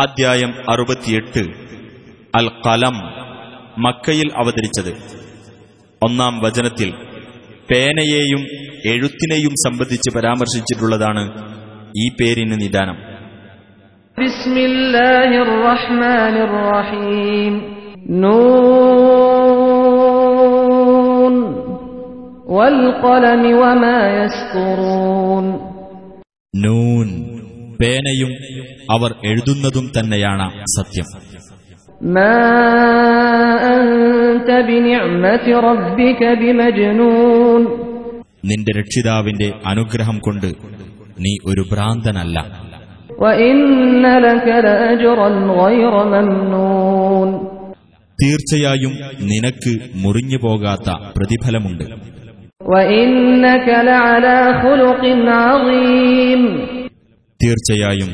അദ്ധ്യായം അറുപത്തിയെട്ട്. അൽ കലം മക്കയിൽ അവതരിച്ചത്. ഒന്നാം വചനത്തിൽ പേനയെയും എഴുത്തിനെയും സംബന്ധിച്ച് പരാമർശിച്ചിട്ടുള്ളതാണ് ഈ പേരിന് നിദാനം. നൂൻ. പേനയും അവർ എഴുതുന്നതും തന്നെയാണ് സത്യം ما أنت بنعمة ربك بمجنون നിന്റെ രക്ഷിതാവിന്റെ അനുഗ്രഹം കൊണ്ട് നീ ഒരു ഭ്രാന്തനല്ല وإن لك لأجرا غير ممنون തീർച്ചയായും നിനക്ക് മുറിഞ്ഞു പോകാത്ത പ്രതിഫലമുണ്ട് وإنك لعلى خلق عظيم തീർച്ചയായും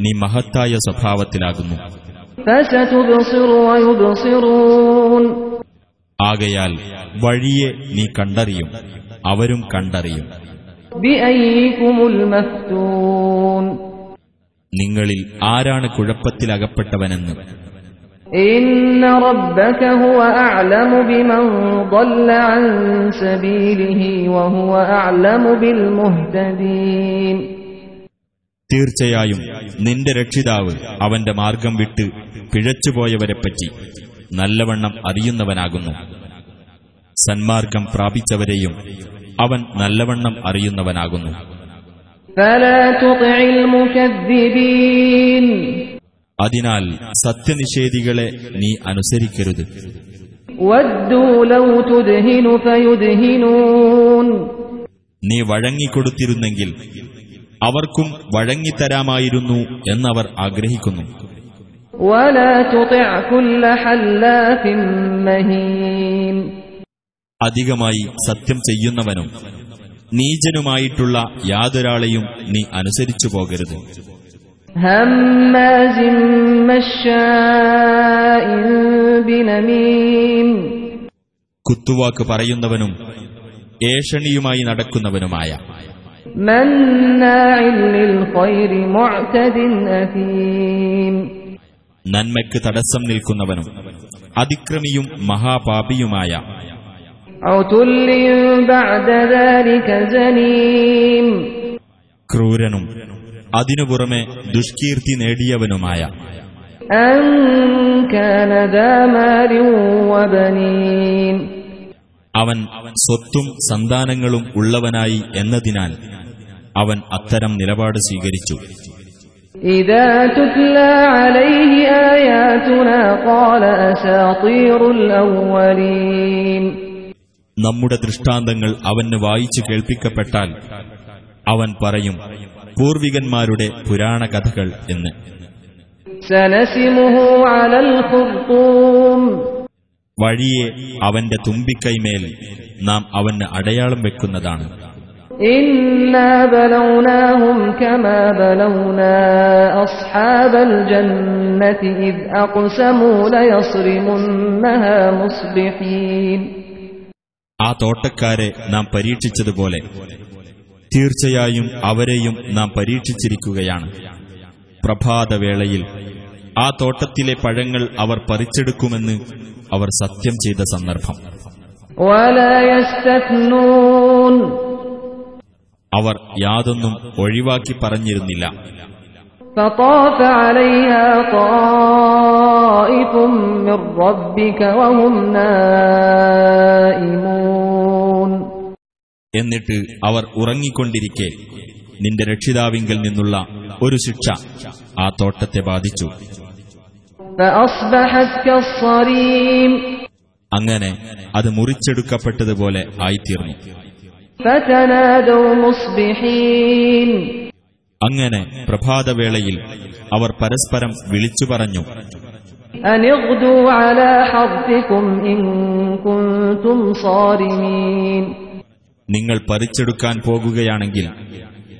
നീ മഹത്തായ സ്വഭാവത്തിലാകുന്നു. ആകയാൽ വഴിയെ നീ കണ്ടറിയും അവരും കണ്ടറിയും. നിങ്ങളിൽ ആരാണ് കുഴപ്പത്തിലകപ്പെട്ടവനെന്ന്? അകപ്പെട്ടവനെന്ന് തീർച്ചയായും നിന്റെ രക്ഷിതാവ് അവന്റെ മാർഗം വിട്ട് പിഴച്ചുപോയവരെപ്പറ്റി നല്ലവണ്ണം അറിയുന്നവനാകുന്നു. സന്മാർഗം പ്രാപിച്ചവരെയും അവൻ നല്ലവണ്ണം അറിയുന്നവനാകുന്നു. അതിനാൽ സത്യനിഷേധികളെ നീ അനുസരിക്കരുത്. നീ വഴങ്ങിക്കൊടുത്തിരുന്നെങ്കിൽ അവർക്കും വഴങ്ങിത്തരാമായിരുന്നു എന്നവർ ആഗ്രഹിക്കുന്നു. അധികമായി സത്യം ചെയ്യുന്നവനും നീചനുമായിട്ടുള്ള യാതൊരാളെയും നീ അനുസരിച്ചു പോകരുത്. കുത്തുവാക്ക് പറയുന്നവനും ഏഷണിയുമായി നടക്കുന്നവനുമായ നന്മയ്ക്ക് തടസ്സം നിൽക്കുന്നവനും അതിക്രമിയും മഹാപാപിയുമായ ക്രൂരനും അതിനു പുറമെ ദുഷ്കീർത്തി നേടിയവനുമായ അൻ അവൻ സ്വത്തും സന്താനങ്ങളും ഉള്ളവനായി എന്നതിനാൽ അവൻ അത്തരം നിലപാട് സ്വീകരിച്ചു. നമ്മുടെ ദൃഷ്ടാന്തങ്ങൾ അവന് വായിച്ചു കേൾപ്പിക്കപ്പെട്ടാൽ അവൻ പറയും പൂർവികന്മാരുടെ പുരാണ കഥകൾ എന്ന്. സനസിമുഹു അലൽ വഴിയെ അവന്റെ തുമ്പിക്കൈമേൽ നാം അവന് അടയാളം വെക്കുന്നതാണ്. ആ തോട്ടക്കാരെ നാം പരീക്ഷിച്ചതുപോലെ തീർച്ചയായും അവരെയും നാം പരീക്ഷിച്ചിരിക്കുകയാണ്. പ്രഭാതവേളയിൽ ആ തോട്ടത്തിലെ പഴങ്ങൾ അവർ പറിച്ചെടുക്കുമെന്ന് അവർ സത്യം ചെയ്ത സന്ദർഭം. അവർ യാതൊന്നും ഒഴിവാക്കി പറഞ്ഞിരുന്നില്ല. എന്നിട്ട് അവർ ഉറങ്ങിക്കൊണ്ടിരിക്കെ. നിന്റെ രക്ഷിതാവിങ്കിൽ നിന്നുള്ള ഒരു ശിക്ഷ ആ തോട്ടത്തെ ബാധിച്ചു. അങ്ങനെ അത് മുറിച്ചെടുക്കപ്പെട്ടതുപോലെ ആയിത്തീർന്നു. അങ്ങനെ പ്രഭാതവേളയിൽ അവർ പരസ്പരം വിളിച്ചു പറഞ്ഞു. നിങ്ങൾ പറിച്ചെടുക്കാൻ പോകുകയാണെങ്കിൽ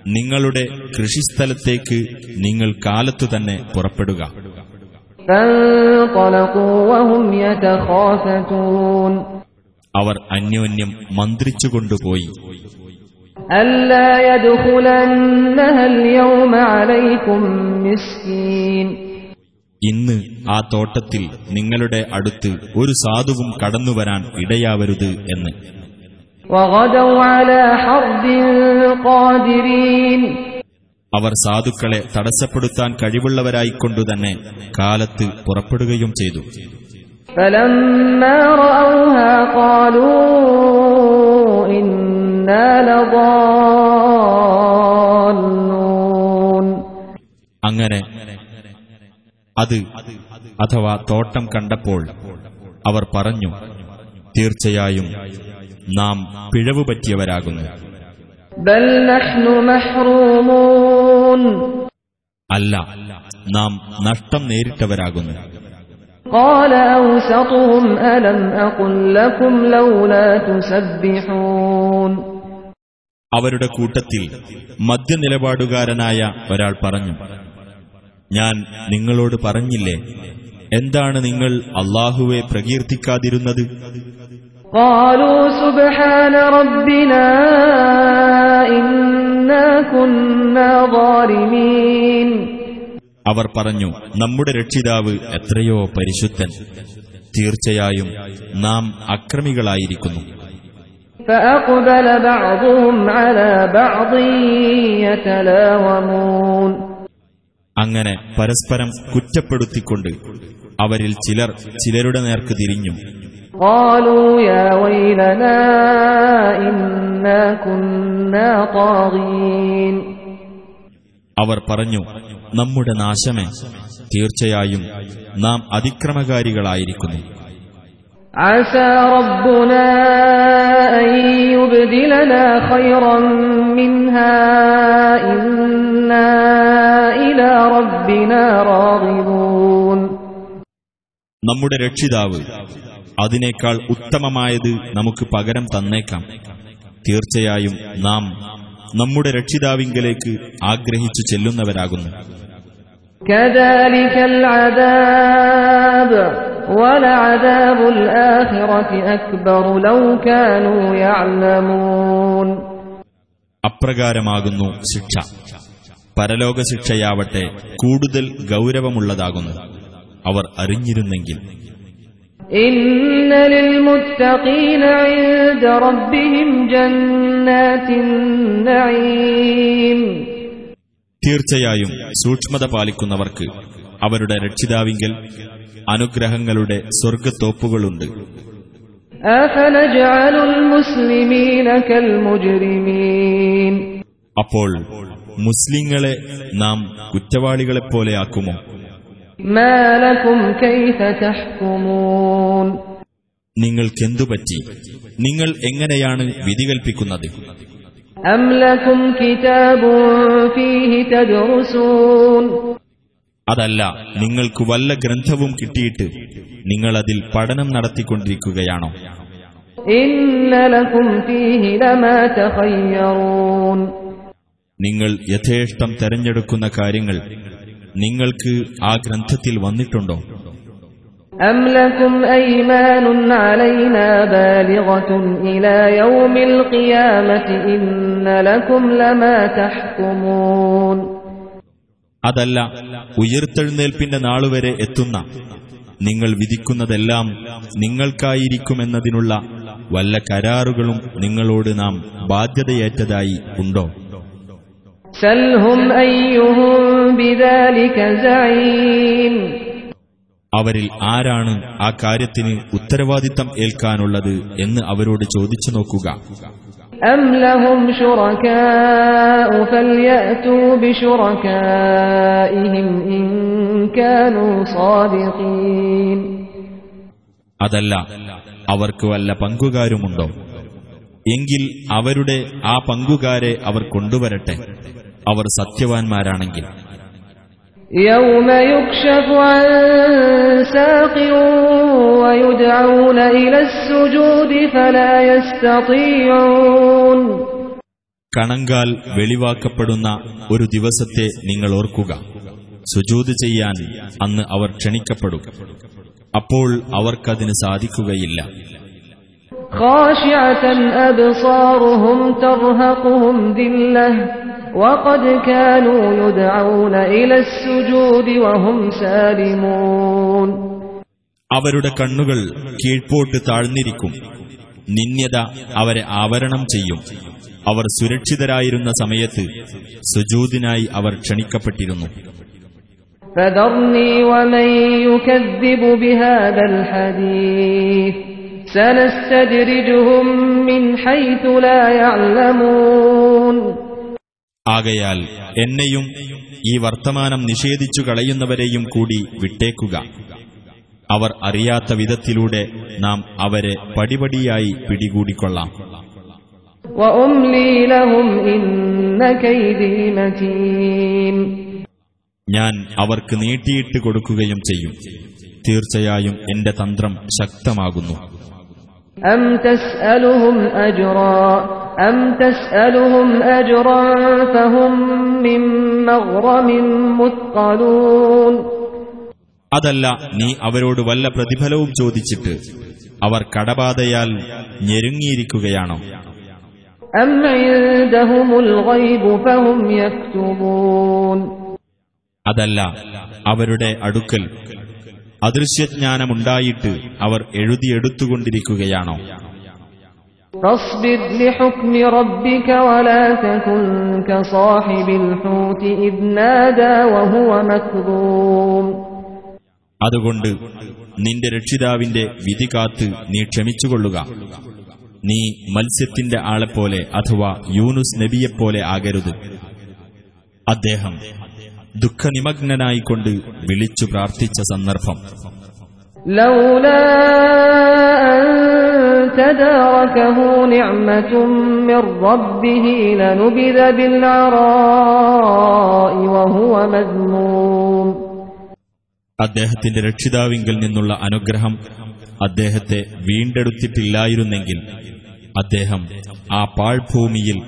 നിങ്ങളുടെ കൃഷിസ്ഥലത്തേക്ക് നിങ്ങൾ കാലത്തു തന്നെ പുറപ്പെടുക. അവർ അന്യോന്യം മന്ത്രിച്ചുകൊണ്ടുപോയി. ഇന്ന് ആ തോട്ടത്തിൽ നിങ്ങളുടെ അടുത്ത് ഒരു സാധുവും കടന്നു വരാൻ ഇടയാവരുത് എന്ന്. അവർ സാധുക്കളെ തടസ്സപ്പെടുത്താൻ കഴിവുള്ളവരായിക്കൊണ്ടുതന്നെ കാലത്ത് പുറപ്പെടുകയും ചെയ്തു. അങ്ങനെ അത് അഥവാ തോട്ടം കണ്ടപ്പോൾ അവർ പറഞ്ഞു തീർച്ചയായും നാം പിഴവ് പറ്റിയവരാകുന്നു അല്ല നാം നഷ്ടം നേരിട്ടവരാകുന്നു قال أوسطهم ألم أقل لكم لولا تسبحون അവരുടെ കൂട്ടത്തിൽ മദ്യനിലപാടുകാരനായ ഒരാൾ പറഞ്ഞു ഞാൻ നിങ്ങളോട് പറഞ്ഞില്ലേ എന്താണ് നിങ്ങൾ അള്ളാഹുവെ പ്രകീർത്തിക്കാതിരുന്നത് قالوا سبحان ربنا إنا كنا ظالمين അവർ പറഞ്ഞു നമ്മുടെ രക്ഷിതാവ് എത്രയോ പരിശുദ്ധൻ തീർച്ചയായും നാം അക്രമികളായിരിക്കുന്നു فأقبل بعضهم على بعض يتلاومون അങ്ങനെ പരസ്പരം കുറ്റപ്പെടുത്തിക്കൊണ്ട് അവരിൽ ചിലർ ചിലരുടെ നേർക്ക് തിരിഞ്ഞു قالوا يا ويلنا إنا كنا طاغين അവർ പറഞ്ഞു നമ്മുടെ നാശമേ തീർച്ചയായും നാം അതിക്രമകാരികളായിരിക്കുന്നു عسى ربنا أن يبدلنا خيرا منها إنا إلى ربنا راغبون നമ്മുടെ രക്ഷിതാവ് അതിനേക്കാൾ ഉത്തമമായത് നമുക്ക് പകരം തന്നേക്കാം. തീർച്ചയായും നാം നമ്മുടെ രക്ഷിതാവിങ്കലേക്ക് ആഗ്രഹിച്ചു ചെല്ലുന്നവരാകുന്നു. അപ്രകാരമാകുന്നു ശിക്ഷ. പരലോക ശിക്ഷയാവട്ടെ കൂടുതൽ ഗൗരവമുള്ളതാകുന്നു. അവർ അറിഞ്ഞിരുന്നെങ്കിൽ. إن للمتقين عند ربهم جنات النعيم തീർച്ചയായും സൂക്ഷ്മത പാലിക്കുന്നവർക്ക് അവരുടെ രക്ഷിതാവിങ്കൽ അനുഗ്രഹങ്ങളുടെ സ്വർഗത്തോപ്പുകളുണ്ട് أفنجعل المسلمين كالمجرمين അപ്പോൾ മുസ്ലിങ്ങളെ നാം കുറ്റവാളികളെപ്പോലെയാക്കുമോ നിങ്ങൾക്കെന്തു പറ്റി നിങ്ങൾ എങ്ങനെയാണ് വിധി കൽപ്പിക്കുന്നത് അതല്ല നിങ്ങൾക്ക് വല്ല ഗ്രന്ഥവും കിട്ടിയിട്ട് നിങ്ങൾ അതിൽ പഠനം നടത്തിക്കൊണ്ടിരിക്കുകയാണോ? നിങ്ങൾ യഥേഷ്ടം തെരഞ്ഞെടുക്കുന്ന കാര്യങ്ങൾ നിങ്ങൾക്ക് ആ ഗ്രന്ഥത്തിൽ വന്നിട്ടുണ്ടോ? അതല്ല ഉയർത്തെഴുന്നേൽപ്പിന്റെ നാളുവരെ എത്തുന്ന നിങ്ങൾ വിധിക്കുന്നതെല്ലാം നിങ്ങൾക്കായിരിക്കുമെന്നതിനുള്ള വല്ല കരാറുകളും നിങ്ങളോട് നാം ബാധ്യതയേറ്റതായി ഉണ്ടോ? സൽഹും അയ്യുഹും അവരിൽ ആരാണ് ആ കാര്യത്തിന് ഉത്തരവാദിത്തം ഏൽക്കാനുള്ളത് എന്ന് അവരോട് ചോദിച്ചു നോക്കുക أم لهم شركاء فليأتوا بشركائهم إن كانوا صادقين അതല്ല അവർക്ക് വല്ല പങ്കുകാരുമുണ്ടോ എങ്കിൽ അവരുടെ ആ പങ്കുകാരെ അവർ കൊണ്ടുവരട്ടെ അവർ സത്യവാൻമാരാണെങ്കിൽ يوم يكشف عن ساق ويدعون إلى السجود فلا يستطيعون കണങ്കാൽ വെളിവാക്കപ്പെടുന്ന ഒരു ദിവസത്തെ നിങ്ങൾ ഓർക്കുക സുജൂത് ചെയ്യാൻ അന്ന് അവർ ക്ഷണിക്കപ്പെടും അപ്പോൾ അവർക്കതിന് സാധിക്കുകയില്ല خاشعة أبصارهم ترهقهم ذلة وقد كانوا يدعون إلى السجود وهم سالمون അവരുടെ കണ്ണുകൾ കീഴ്പോട്ട് താഴ്ന്നിരിക്കും നിന്യത അവരെ ആവരണം ചെയ്യും അവർ സുരക്ഷിതരായിരുന്ന സമയത്ത് സുജൂദിനായി അവർ ക്ഷണിക്കപ്പെട്ടിരുന്നു فذرني ومن يكذب بهذا ആകയാൽ എന്നെയും ഈ വർത്തമാനം നിഷേധിച്ചു കളയുന്നവരെയും കൂടി വിട്ടേക്കുക. അവർ അറിയാത്ത വിധത്തിലൂടെ നാം അവരെ പടിപടിയായി പിടികൂടിക്കൊള്ളാം. ഞാൻ അവർക്ക് നീട്ടിയിട്ട് കൊടുക്കുകയും ചെയ്യും. തീർച്ചയായും എന്റെ തന്ത്രം ശക്തമാകുന്നു. أم تسألهم أجرا أم تسألهم أجرا فهم من مغرم مثقلون അതല്ല നീ അവരോട് വല്ല പ്രതിഫലവും ചോദിച്ചിട്ട് അവർ കടബാധയാൽ ഞെരുങ്ങിയിരിക്കുകയാണോ أم عندهم الغيب فهم يكتبون അതല്ല അവരുടെ അടുക്കൽ അദൃശ്യജ്ഞാനമുണ്ടായിട്ട് അവർ എഴുതിയെടുത്തുകൊണ്ടിരിക്കുകയാണോ فاصبر لحكم ربك ولا تكن كصاحب الحوت إذ نادى وهو مكظوم അതുകൊണ്ട് നിന്റെ രക്ഷിതാവിന്റെ വിധി കാത്ത് നീ ക്ഷമിച്ചുകൊള്ളുക നീ മത്സ്യത്തിന്റെ ആളെപ്പോലെ അഥവാ യൂനുസ് നബിയെപ്പോലെ ആകരുത് അദ്ദേഹം ദുഃഖനിമഗ്നനായിക്കൊണ്ട് വിളിച്ചു പ്രാർത്ഥിച്ച സന്ദർഭം. അദ്ദേഹത്തിന്റെ രക്ഷിതാവിങ്കിൽ നിന്നുള്ള അനുഗ്രഹം അദ്ദേഹത്തെ വീണ്ടെടുത്തിട്ടില്ലായിരുന്നെങ്കിൽ അദ്ദേഹം ആ പാഴ്ഭൂമിയിൽ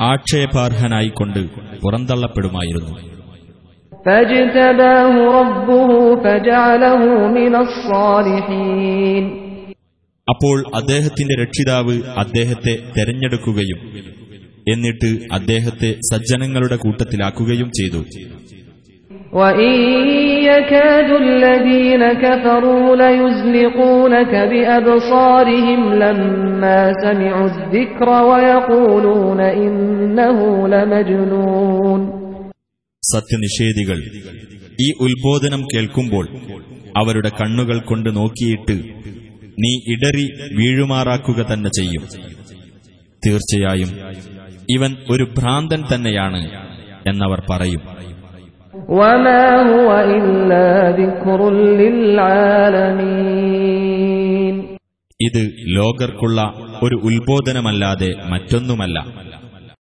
ആക്ഷേപാർഹനായിക്കൊണ്ട് പുറന്തള്ളപ്പെടുമായിരുന്നു. അപ്പോൾ അദ്ദേഹത്തിന്റെ രക്ഷിതാവ് അദ്ദേഹത്തെ തെരഞ്ഞെടുക്കുകയും എന്നിട്ട് അദ്ദേഹത്തെ സജ്ജനങ്ങളുടെ കൂട്ടത്തിലാക്കുകയും ചെയ്തു. ൂനൂന സത്യനിഷേധികൾ. ഈ ഉത്ബോധനം കേൾക്കുമ്പോൾ അവരുടെ കണ്ണുകൾ കൊണ്ട് നോക്കിയിട്ട് നീ ഇടറി വീഴുമാറാക്കുക തന്നെ ചെയ്യും. തീർച്ചയായും ഇവൻ ഒരു ഭ്രാന്തൻ തന്നെയാണ് എന്നവർ പറയും. ഇത് ലോകർക്കുള്ള ഒരു ഉത്ബോധനമല്ലാതെ മറ്റൊന്നുമല്ല.